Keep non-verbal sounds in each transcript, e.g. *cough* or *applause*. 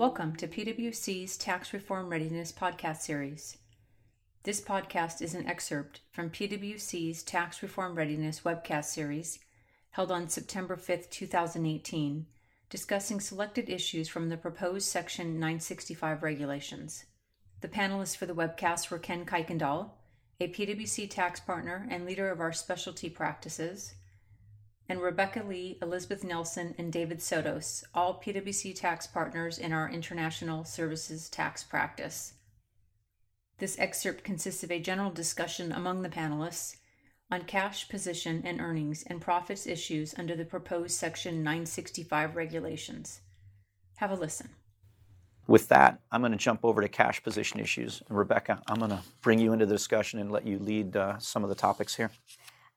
Welcome to PwC's Tax Reform Readiness podcast series. This podcast is an excerpt from PwC's Tax Reform Readiness webcast series held on September 5, 2018, discussing selected issues from the proposed Section 965 regulations. The panelists for the webcast were Ken Kuykendall, a PwC tax partner and leader of our specialty practices, and Rebecca Lee, Elizabeth Nelson, and David Sotos, all PwC tax partners in our International Services Tax practice. This excerpt consists of a general discussion among the panelists on cash position and earnings and profits issues under the proposed Section 965 regulations. Have a listen. With that, I'm going to jump over to cash position issues. And Rebecca, I'm going to bring you into the discussion and let you lead uh, some of the topics here.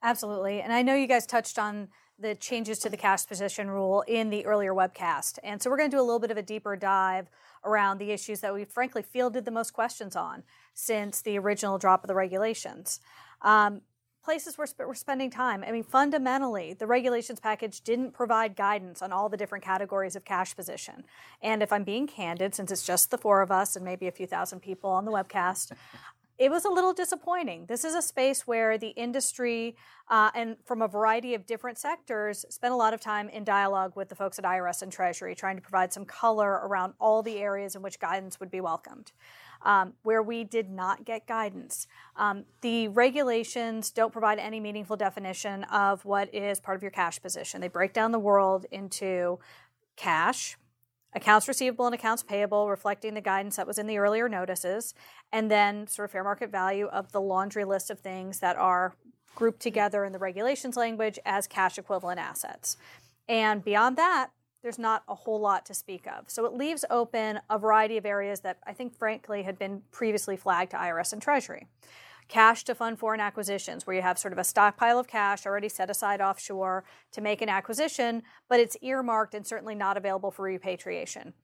Absolutely. And I know you guys touched on the changes to the cash position rule in the earlier webcast. And so we're going to do a little bit of a deeper dive around the issues that we frankly fielded the most questions on since the original drop of the regulations. Um, places where we're spending time. I mean, fundamentally, the regulations package didn't provide guidance on all the different categories of cash position. And if I'm being candid, since it's just the four of us and maybe a few thousand people on the webcast, it was a little disappointing. This is a space where the industry uh, and from a variety of different sectors spent a lot of time in dialogue with the folks at IRS and Treasury, trying to provide some color around all the areas in which guidance would be welcomed. Um, where we did not get guidance. Um, the regulations don't provide any meaningful definition of what is part of your cash position. They break down the world into cash, accounts receivable and accounts payable, reflecting the guidance that was in the earlier notices, and then sort of fair market value of the laundry list of things that are grouped together in the regulations language as cash equivalent assets. And beyond that, there's not a whole lot to speak of. So it leaves open a variety of areas that I think, frankly, had been previously flagged to IRS and Treasury cash to fund foreign acquisitions, where you have sort of a stockpile of cash already set aside offshore to make an acquisition, but it's earmarked and certainly not available for repatriation.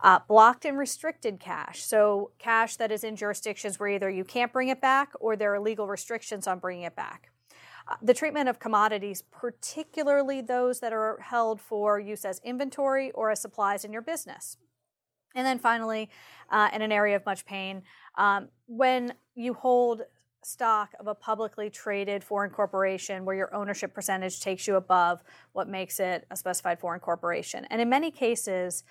Uh, blocked and restricted cash, so cash that is in jurisdictions where either you can't bring it back or there are legal restrictions on bringing it back. Uh, the treatment of commodities, particularly those that are held for use as inventory or as supplies in your business. And then finally, uh, in an area of much pain, um, when you hold stock of a publicly traded foreign corporation where your ownership percentage takes you above what makes it a specified foreign corporation. And in many cases,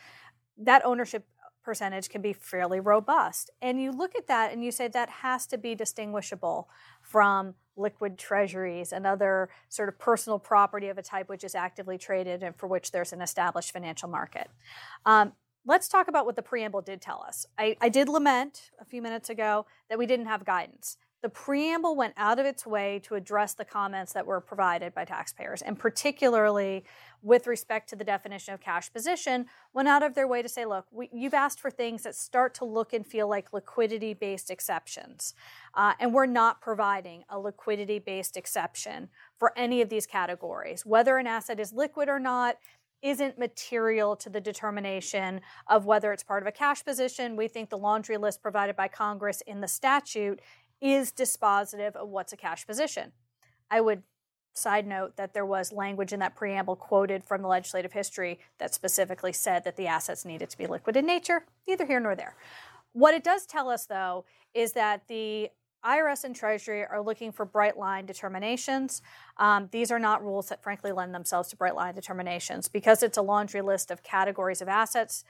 that ownership percentage can be fairly robust. And you look at that and you say that has to be distinguishable from liquid treasuries and other sort of personal property of a type which is actively traded and for which there's an established financial market. Um, let's talk about what the preamble did tell us. I, I did lament a few minutes ago that we didn't have guidance. The preamble went out of its way to address the comments that were provided by taxpayers, and particularly with respect to the definition of cash position, went out of their way to say, look, we, you've asked for things that start to look and feel like liquidity based exceptions. Uh, and we're not providing a liquidity based exception for any of these categories. Whether an asset is liquid or not, isn't material to the determination of whether it's part of a cash position. We think the laundry list provided by Congress in the statute is dispositive of what's a cash position. I would side note that there was language in that preamble quoted from the legislative history that specifically said that the assets needed to be liquid in nature, neither here nor there. What it does tell us, though, is that the IRS and Treasury are looking for bright line determinations. Um, these are not rules that, frankly, lend themselves to bright line determinations because it's a laundry list of categories of assets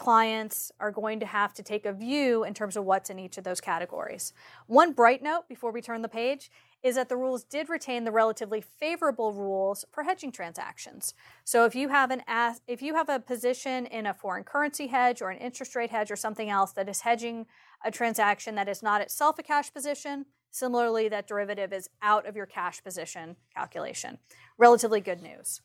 clients are going to have to take a view in terms of what's in each of those categories. One bright note before we turn the page is that the rules did retain the relatively favorable rules for hedging transactions. So if you have an if you have a position in a foreign currency hedge or an interest rate hedge or something else that is hedging a transaction that is not itself a cash position, similarly that derivative is out of your cash position calculation. Relatively good news.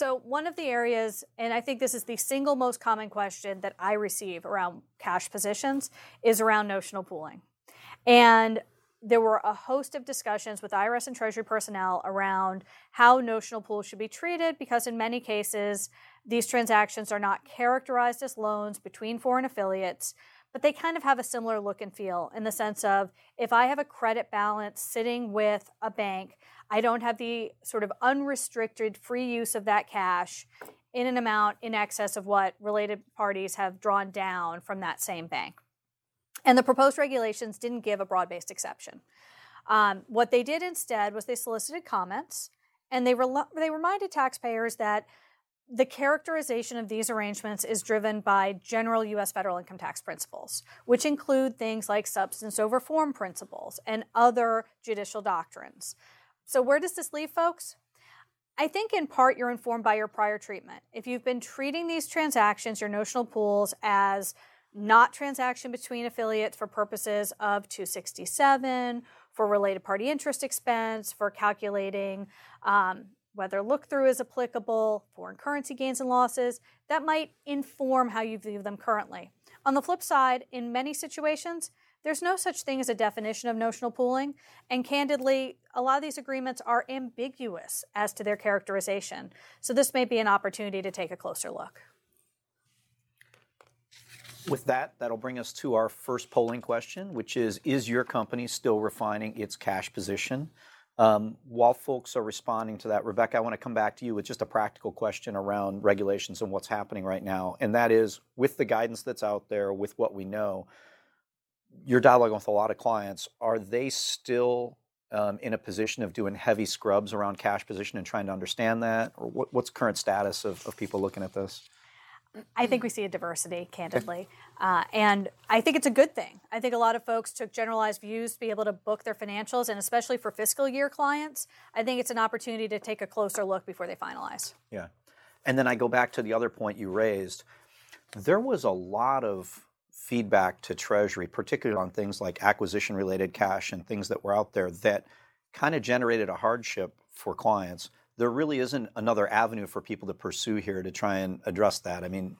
So, one of the areas, and I think this is the single most common question that I receive around cash positions, is around notional pooling. And there were a host of discussions with IRS and Treasury personnel around how notional pools should be treated because, in many cases, these transactions are not characterized as loans between foreign affiliates, but they kind of have a similar look and feel in the sense of if I have a credit balance sitting with a bank, I don't have the sort of unrestricted free use of that cash in an amount in excess of what related parties have drawn down from that same bank. And the proposed regulations didn't give a broad based exception. Um, what they did instead was they solicited comments and they, re- they reminded taxpayers that the characterization of these arrangements is driven by general U.S. federal income tax principles, which include things like substance over form principles and other judicial doctrines. So, where does this leave folks? I think in part you're informed by your prior treatment. If you've been treating these transactions, your notional pools, as not transaction between affiliates for purposes of 267, for related party interest expense, for calculating um, whether look through is applicable, foreign currency gains and losses, that might inform how you view them currently. On the flip side, in many situations, there's no such thing as a definition of notional pooling, and candidly, a lot of these agreements are ambiguous as to their characterization. So, this may be an opportunity to take a closer look. With that, that'll bring us to our first polling question, which is Is your company still refining its cash position? Um, while folks are responding to that, Rebecca, I want to come back to you with just a practical question around regulations and what's happening right now. And that is with the guidance that's out there, with what we know, you're dialoguing with a lot of clients. Are they still um, in a position of doing heavy scrubs around cash position and trying to understand that? Or what, what's current status of, of people looking at this? I think we see a diversity, candidly. Uh, and I think it's a good thing. I think a lot of folks took generalized views to be able to book their financials, and especially for fiscal year clients, I think it's an opportunity to take a closer look before they finalize. Yeah. And then I go back to the other point you raised. There was a lot of feedback to Treasury, particularly on things like acquisition related cash and things that were out there that kind of generated a hardship for clients there really isn't another avenue for people to pursue here to try and address that. I mean,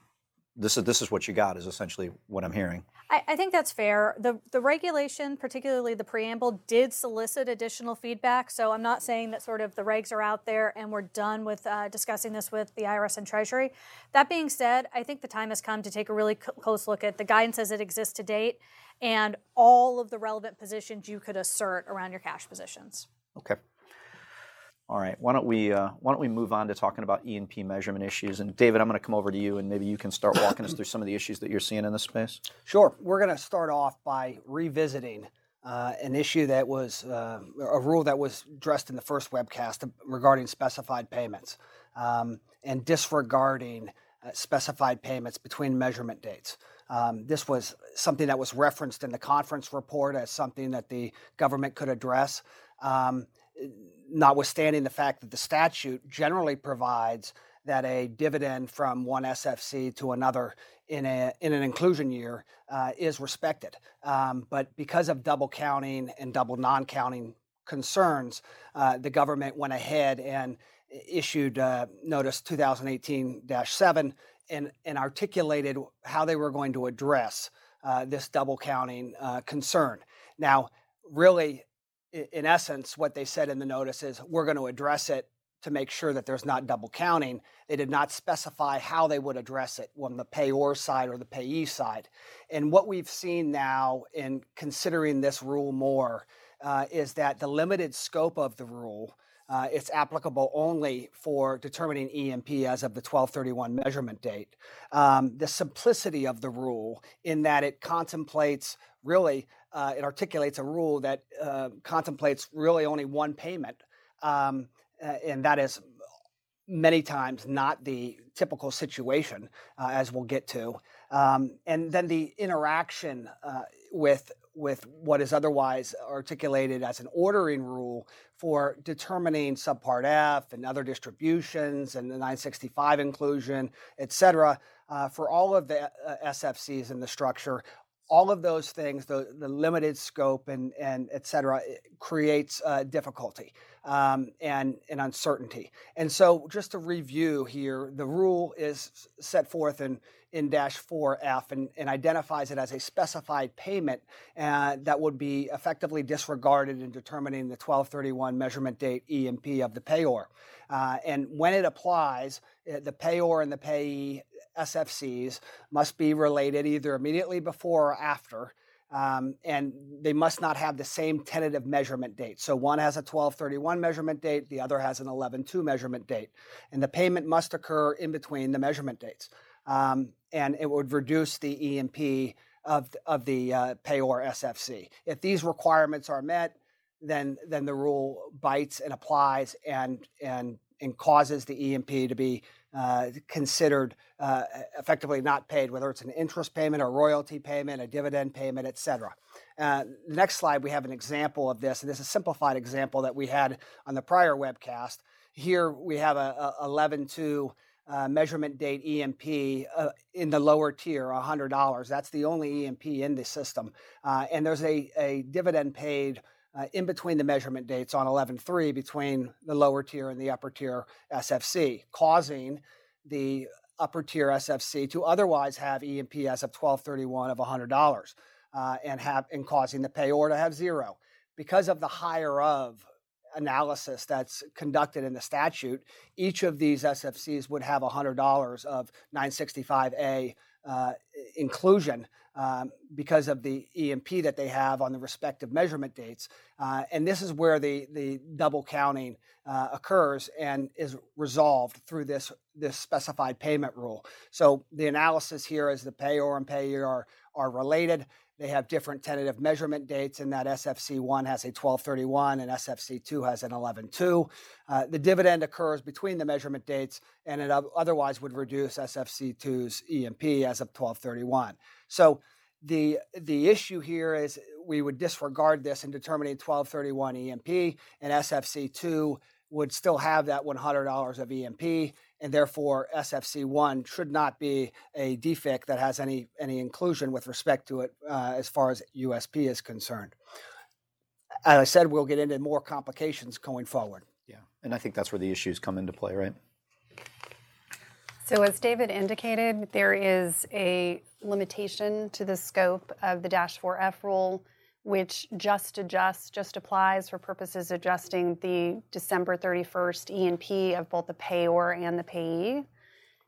this is this is what you got is essentially what I'm hearing. I, I, think that's fair. The the regulation, particularly the preamble, did solicit additional feedback. So I'm not saying that sort of the regs are out there and we're done with uh, discussing this with the IRS and Treasury. That being said, I think the time has come to take a really close look at the guidance as it exists to date and all of the relevant positions you could assert around your cash positions. Okay. All right. Why don't we uh, Why don't we move on to talking about E and P measurement issues? And David, I'm going to come over to you, and maybe you can start walking us through some of the issues that you're seeing in this space. Sure. We're going to start off by revisiting uh, an issue that was uh, a rule that was addressed in the first webcast regarding specified payments um, and disregarding uh, specified payments between measurement dates. Um, this was something that was referenced in the conference report as something that the government could address. Um, notwithstanding the fact that the statute generally provides that a dividend from one SFC to another in, a, in an inclusion year uh, is respected. Um, but because of double counting and double non counting concerns, uh, the government went ahead and issued uh, Notice 2018 7 and, and articulated how they were going to address uh, this double counting uh, concern. Now, really, in essence, what they said in the notice is we're going to address it to make sure that there's not double counting. They did not specify how they would address it on the payor side or the payee side. And what we've seen now in considering this rule more uh, is that the limited scope of the rule. Uh, it's applicable only for determining E&P as of the 1231 measurement date. Um, the simplicity of the rule, in that it contemplates really uh, it articulates a rule that uh, contemplates really only one payment, um, and that is many times not the typical situation, uh, as we'll get to. Um, and then the interaction uh, with with what is otherwise articulated as an ordering rule for determining subpart F and other distributions and the 965 inclusion, et cetera, uh, for all of the uh, SFCs in the structure all of those things, the, the limited scope and, and et cetera, creates uh, difficulty um, and, and uncertainty. And so, just to review here, the rule is set forth in, in dash 4F and, and identifies it as a specified payment uh, that would be effectively disregarded in determining the 1231 measurement date E&P of the payor. Uh, and when it applies, uh, the payor and the payee SFCs must be related either immediately before or after Um, and they must not have the same tentative measurement date. So one has a 1231 measurement date, the other has an 112 measurement date. And the payment must occur in between the measurement dates. Um, and it would reduce the E&P of, of the uh, payor SFC. If these requirements are met, then, then the rule bites and applies and, and, and causes the E&P to be uh, considered uh, effectively not paid, whether it's an interest payment, a royalty payment, a dividend payment, et cetera. Uh, next slide, we have an example of this, and this is a simplified example that we had on the prior webcast. Here we have a, a 11.2 uh, measurement date E&P uh, in the lower tier, $100. That's the only E&P in the system. Uh, and there's a, a dividend paid uh, in between the measurement dates on 11.3 between the lower tier and the upper tier SFC, causing the upper tier SFC to otherwise have EMPS of 1231 of $100 uh, and have and causing the payor to have zero. Because of the higher of analysis that's conducted in the statute, each of these SFCs would have $100 of 965A uh, inclusion um, because of the E&P that they have on the respective measurement dates. Uh, and this is where the, the double counting uh, occurs and is resolved through this, this specified payment rule. So the analysis here is the payor and payer are, are related. They have different tentative measurement dates, and that SFC1 has a 1231 and SFC2 has an 112. Uh, the dividend occurs between the measurement dates, and it otherwise would reduce SFC2's E&P as of 1231. So the the issue here is we would disregard this in determining 1231 E&P, and SFC2 would still have that $100 of E&P, and therefore SFC1 should not be a defect that has any any inclusion with respect to it uh, as far as USP is concerned. As I said, we'll get into more complications going forward. Yeah, and I think that's where the issues come into play, right? So, as David indicated, there is a limitation to the scope of the Dash 4F rule which just adjusts, just applies for purposes adjusting the December 31st E&P of both the payor and the payee,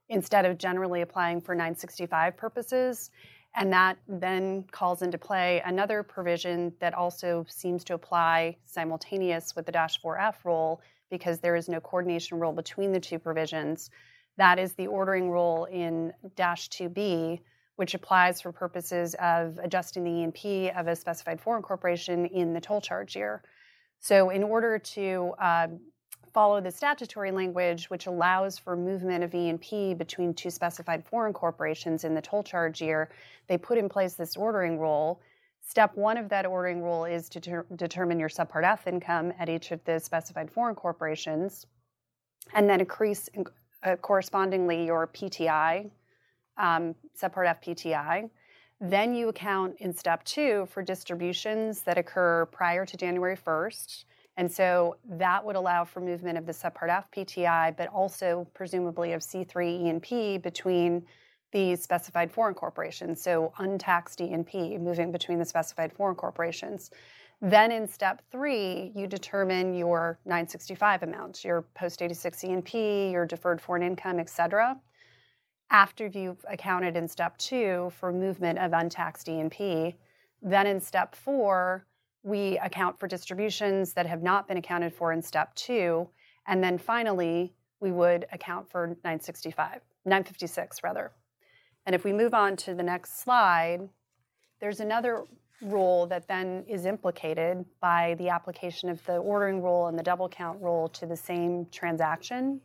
instead of generally applying for 965 purposes. And that then calls into play another provision that also seems to apply simultaneous with the Dash 4F rule because there is no coordination rule between the two provisions. That is the ordering rule in Dash 2B, which applies for purposes of adjusting the E&P of a specified foreign corporation in the toll charge year. So, in order to uh, follow the statutory language, which allows for movement of E&P between two specified foreign corporations in the toll charge year, they put in place this ordering rule. Step one of that ordering rule is to ter- determine your subpart F income at each of the specified foreign corporations, and then increase uh, correspondingly your PTI, um, subpart FPTI. Then you account in step two for distributions that occur prior to January 1st. And so that would allow for movement of the subpart F PTI, but also presumably of C3 E&P between the specified foreign corporations. So untaxed E&P moving between the specified foreign corporations. Then in step three, you determine your 965 amounts, your post 86 E&P, your deferred foreign income, et cetera after you've accounted in step two for movement of untaxed E&P. Then in step four, we account for distributions that have not been accounted for in step two. And then finally, we would account for 965, 956 rather. And if we move on to the next slide, there's another rule that then is implicated by the application of the ordering rule and the double count rule to the same transaction.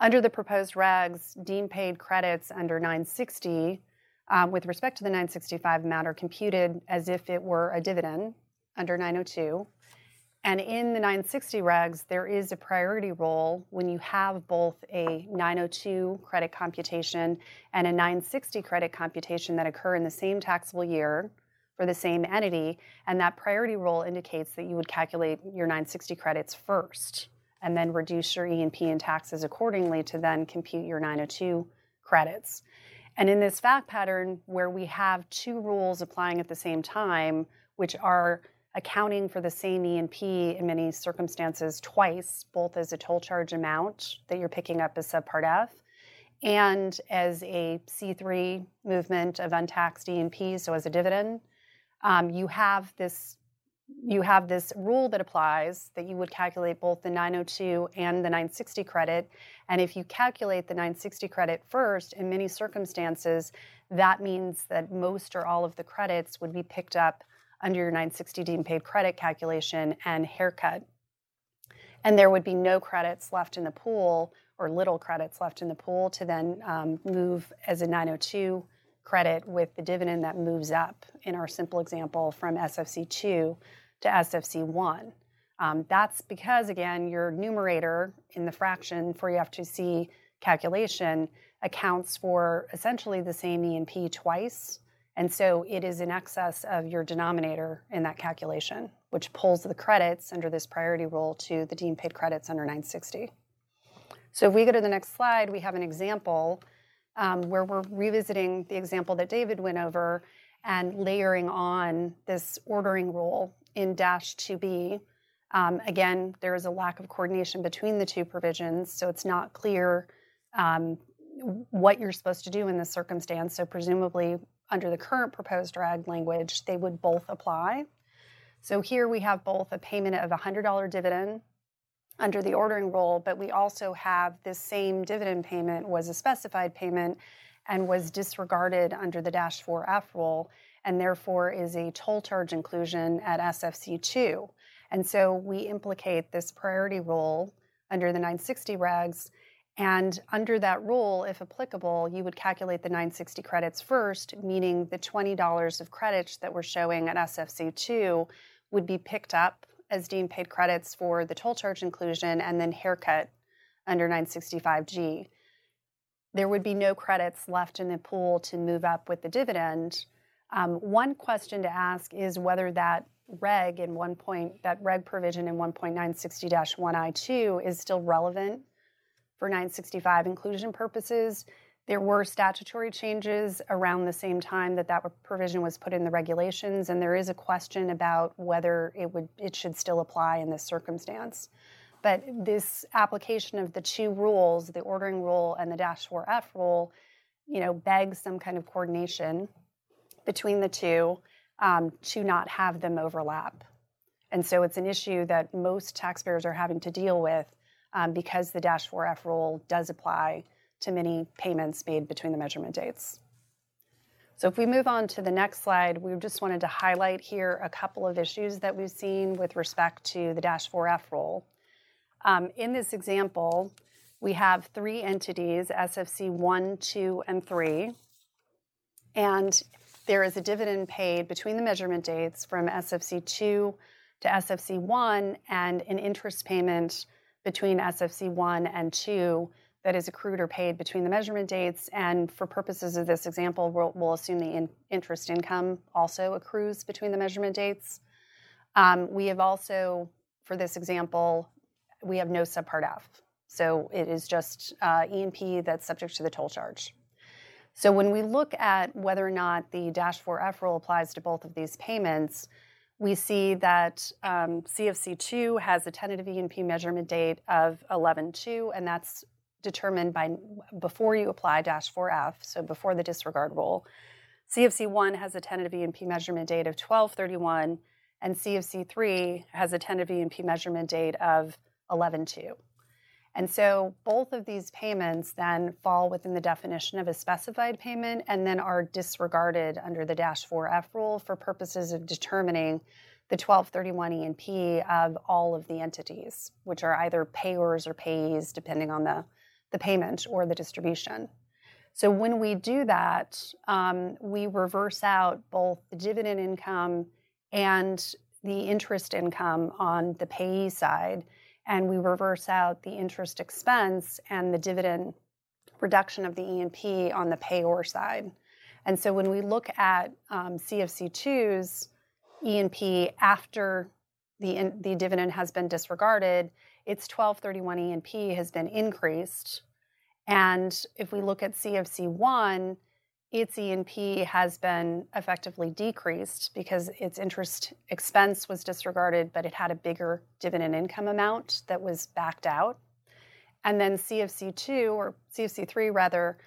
Under the proposed regs, deemed paid credits under 960 um, with respect to the 965 amount are computed as if it were a dividend under 902. And in the 960 regs, there is a priority rule when you have both a 902 credit computation and a 960 credit computation that occur in the same taxable year for the same entity. And that priority rule indicates that you would calculate your 960 credits first and then reduce your E&P and taxes accordingly to then compute your 902 credits. And in this fact pattern, where we have two rules applying at the same time, which are accounting for the same E&P in many circumstances twice, both as a toll charge amount that you're picking up as subpart F, and as a C3 movement of untaxed E&P, so as a dividend, um, you have this you have this rule that applies that you would calculate both the 902 and the 960 credit. And if you calculate the 960 credit first, in many circumstances, that means that most or all of the credits would be picked up under your 960 deemed paid credit calculation and haircut. And there would be no credits left in the pool or little credits left in the pool to then um, move as a 902 credit with the dividend that moves up in our simple example from SFC2 to SFC1. Um, that's because, again, your numerator in the fraction for your F2C calculation accounts for essentially the same E&P twice. And so it is in excess of your denominator in that calculation, which pulls the credits under this priority rule to the deemed paid credits under 960. So if we go to the next slide, we have an example um, where we're revisiting the example that David went over and layering on this ordering rule in dash 2b. Um, again, there is a lack of coordination between the two provisions, so it's not clear um, what you're supposed to do in this circumstance. So, presumably, under the current proposed reg language, they would both apply. So, here we have both a payment of a $100 dividend under the ordering rule, but we also have this same dividend payment was a specified payment and was disregarded under the Dash 4F rule and therefore is a toll charge inclusion at SFC2. And so we implicate this priority rule under the 960 regs. And under that rule, if applicable, you would calculate the 960 credits first, meaning the $20 of credits that we're showing at SFC2 would be picked up as deemed paid credits for the toll charge inclusion and then haircut under 965G. There would be no credits left in the pool to move up with the dividend. Um, one question to ask is whether that reg in one point, that reg provision in 1.960-1I2 is still relevant for 965 inclusion purposes. There were statutory changes around the same time that that provision was put in the regulations, and there is a question about whether it would it should still apply in this circumstance. But this application of the two rules, the ordering rule and the dash 4F rule, you know, begs some kind of coordination between the two um, to not have them overlap. And so it's an issue that most taxpayers are having to deal with um, because the dash 4F rule does apply to many payments made between the measurement dates. So if we move on to the next slide, we just wanted to highlight here a couple of issues that we've seen with respect to the Dash 4F rule. Um, in this example, we have three entities, SFC 1, 2, and 3. And there is a dividend paid between the measurement dates from SFC 2 to SFC 1 and an interest payment between SFC 1 and 2 that is accrued or paid between the measurement dates. And for purposes of this example, we'll, we'll assume the in, interest income also accrues between the measurement dates. Um, we have also, for this example, we have no subpart F. So it is just uh, E&P that's subject to the toll charge. So when we look at whether or not the Dash 4F rule applies to both of these payments, we see that um, CFC2 has a tentative E&P measurement date of 11-2, and that's determined by before you apply dash 4F, so before the disregard rule. CFC1 has a tentative E&P measurement date of 1231, and CFC3 has a tentative E&P measurement date of 112. And so both of these payments then fall within the definition of a specified payment and then are disregarded under the dash 4F rule for purposes of determining the 1231 E&P of all of the entities, which are either payers or payees, depending on the the payment or the distribution. So when we do that, um, we reverse out both the dividend income and the interest income on the payee side, and we reverse out the interest expense and the dividend reduction of the E&P on the payor side. And so when we look at um, CFC2's E&P after the, the dividend has been disregarded, its 1231 E&P has been increased. And if we look at CFC1, its E&P has been effectively decreased because its interest expense was disregarded, but it had a bigger dividend income amount that was backed out. And then CFC2 or CFC3 rather,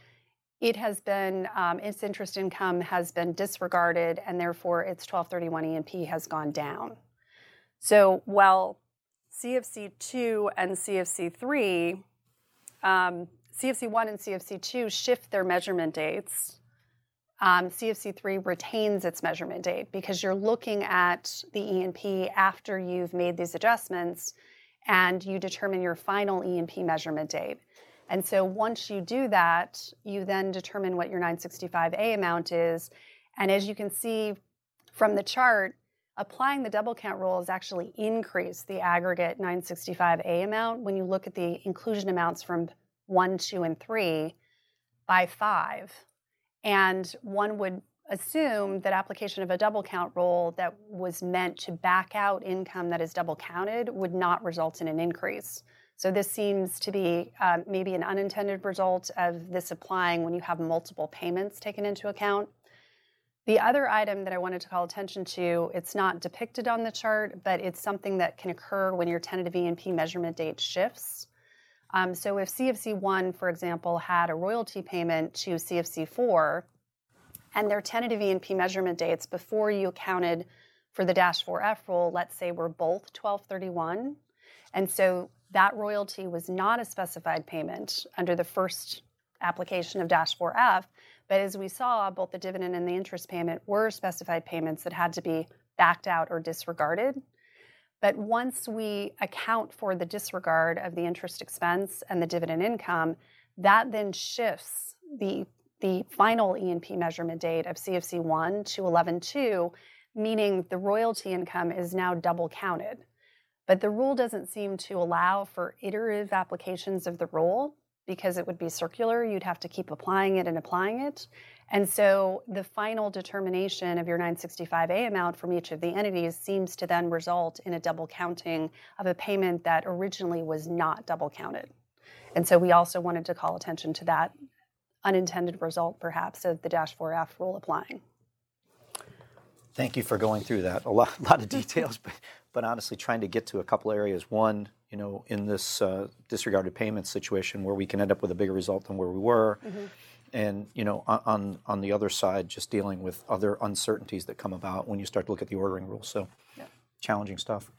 it has been um, its interest income has been disregarded, and therefore its 1231 E&P has gone down. So while CFC2 and CFC3, um, CFC1 and CFC2 shift their measurement dates. Um, CFC3 retains its measurement date because you're looking at the E&P after you've made these adjustments and you determine your final E&P measurement date. And so once you do that, you then determine what your 965A amount is. And as you can see from the chart, applying the double count rule has actually increased the aggregate 965A amount when you look at the inclusion amounts from 1, 2, and 3 by 5. And one would assume that application of a double count rule that was meant to back out income that is double counted would not result in an increase. So this seems to be um, maybe an unintended result of this applying when you have multiple payments taken into account. The other item that I wanted to call attention to, it's not depicted on the chart, but it's something that can occur when your tentative E&P measurement date shifts. Um, so if CFC1, for example, had a royalty payment to CFC4, and their tentative E&P measurement dates before you accounted for the Dash 4F rule, let's say were both 1231, and so that royalty was not a specified payment under the first application of Dash 4F, but as we saw, both the dividend and the interest payment were specified payments that had to be backed out or disregarded. But once we account for the disregard of the interest expense and the dividend income, that then shifts the, the final E&P measurement date of CFC1 to 11.2, meaning the royalty income is now double counted. But the rule doesn't seem to allow for iterative applications of the rule because it would be circular. You'd have to keep applying it and applying it. And so the final determination of your 965A amount from each of the entities seems to then result in a double counting of a payment that originally was not double counted. And so we also wanted to call attention to that unintended result, perhaps, of the Dash 4F rule applying. Thank you for going through that. A lot, a *laughs* lot of details, but, but honestly, trying to get to a couple areas. One, you know, in this uh, disregarded payment situation where we can end up with a bigger result than where we were. Mm-hmm. And you know on on the other side just dealing with other uncertainties that come about when you start to look at the ordering rules. So yeah. challenging stuff.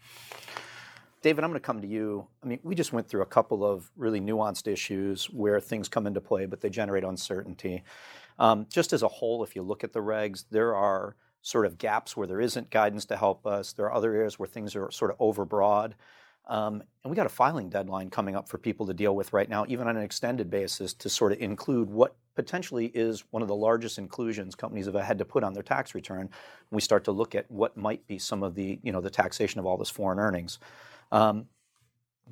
David i'm going to come to you. I mean we just went through a couple of really nuanced issues where things come into play but they generate uncertainty. Um, just as a whole if you look at the regs there are sort of gaps where there isn't guidance to help us. There are other areas where things are sort of overbroad um, and we got a filing deadline coming up for people to deal with right now, even on an extended basis, to sort of include what potentially is one of the largest inclusions companies have had to put on their tax return. We start to look at what might be some of the, you know, the taxation of all this foreign earnings. Um,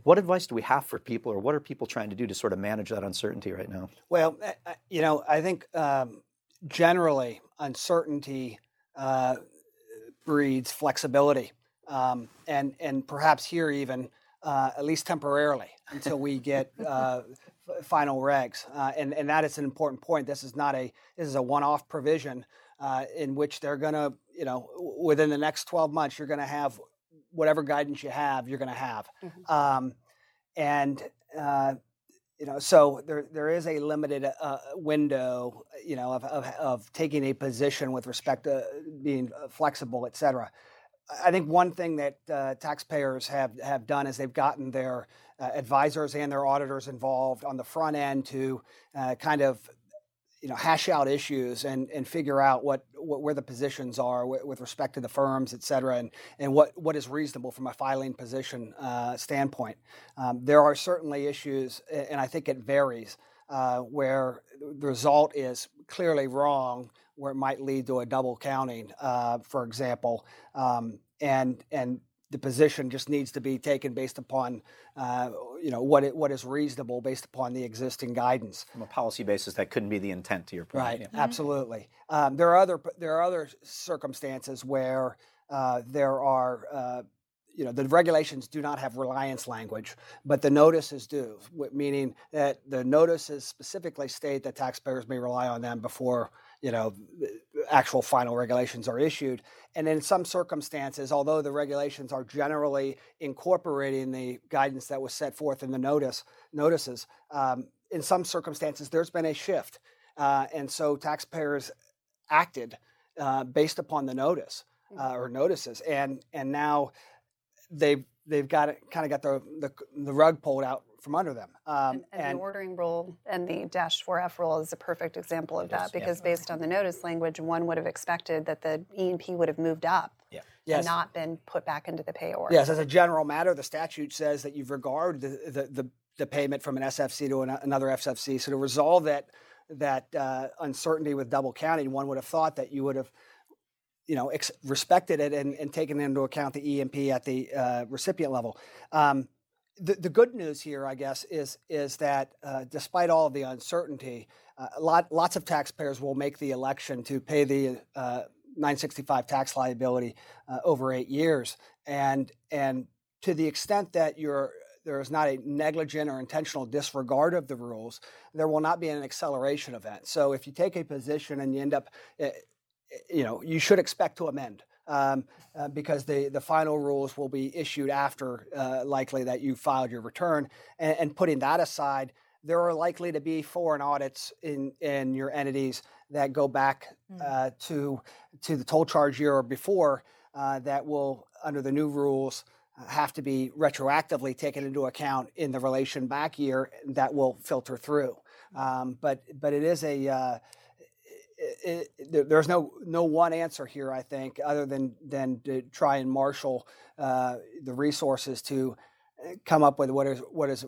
what advice do we have for people, or what are people trying to do to sort of manage that uncertainty right now? Well, you know, I think um, generally uncertainty uh, breeds flexibility um, and and perhaps here even uh, at least temporarily until we get *laughs* uh, f- final regs. Uh, and and that is an important point. This is not a this is a one-off provision uh, in which they're going to you know within the next 12 months you're going to have whatever guidance you have you're going to have. Mm-hmm. Um, and uh, you know, so there there is a limited uh, window, you know, of, of, of taking a position with respect to being flexible, et cetera. I think one thing that uh, taxpayers have, have done is they've gotten their uh, advisors and their auditors involved on the front end to uh, kind of you know hash out issues and, and figure out what, what where the positions are with, with, respect to the firms, et cetera, and, and what, what is reasonable from a filing position uh, standpoint. Um, there are certainly issues, and I think it varies, uh, where the result is clearly wrong where it might lead to a double counting, uh, for example, um, and and the position just needs to be taken based upon uh, you know what it, what is reasonable based upon the existing guidance. From a policy basis, that couldn't be the intent to your point. Right, yeah. absolutely. Um, there are other there are other circumstances where uh, there are. Uh, you know the regulations do not have reliance language, but the notices do, meaning that the notices specifically state that taxpayers may rely on them before you know, actual final regulations are issued. And in some circumstances, although the regulations are generally incorporating the guidance that was set forth in the notice notices, um, in some circumstances there's been a shift, uh, and so taxpayers acted uh, based upon the notice uh, or notices, and and now they've they've got it kind of got the, the the rug pulled out from under them. Um, and, and, the ordering rule and the dash 4F rule is a perfect example of that is, because yeah. based on the notice language, one would have expected that the E&P would have moved up yeah. yes. and not been put back into the pay order. Yes, as a general matter, the statute says that you regard the, the, the, the payment from an SFC to an, another SFC. So to resolve that that uh, uncertainty with double counting, one would have thought that you would have you know, ex- respected it and, and taken into account the E&P at the uh, recipient level. Um, the, the good news here, I guess, is is that uh, despite all of the uncertainty, uh, lot, lots of taxpayers will make the election to pay the uh, 965 tax liability uh, over eight years, and and to the extent that you're there is not a negligent or intentional disregard of the rules, there will not be an acceleration event. So if you take a position and you end up, eh, eh, you know, you should expect to amend um, uh, because the, the final rules will be issued after uh, likely that you filed your return. And, and, putting that aside, there are likely to be foreign audits in, in your entities that go back mm. uh, to, to the toll charge year or before uh, that will, under the new rules, have to be retroactively taken into account in the relation back year that will filter through. Mm. Um, but but it is a uh, it, it, there's no no one answer here. I think other than than to try and marshal uh, the resources to uh, come up with what is what is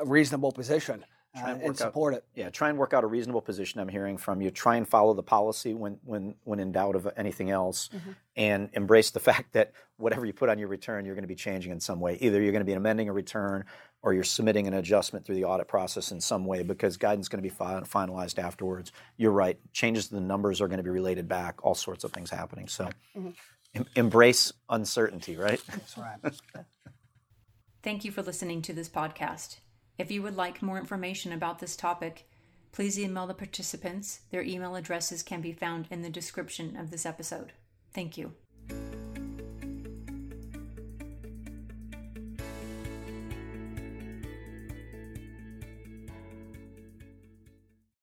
a reasonable position. Uh, and, and, support out, it. Yeah, try and work out a reasonable position. I'm hearing from you. Try and follow the policy when when when in doubt of anything else, mm-hmm. and embrace the *laughs* fact that whatever you put on your return, you're going to be changing in some way. Either you're going to be amending a return, or you're submitting an adjustment through the audit process in some way because guidance is going to be finalized afterwards. You're right. Changes to the numbers are going to be related back. All sorts of things happening. So mm-hmm. em- embrace uncertainty, right? That's right. *laughs* Thank you for listening to this podcast. If you would like more information about this topic, please email the participants. Their email addresses can be found in the description of this episode. Thank you.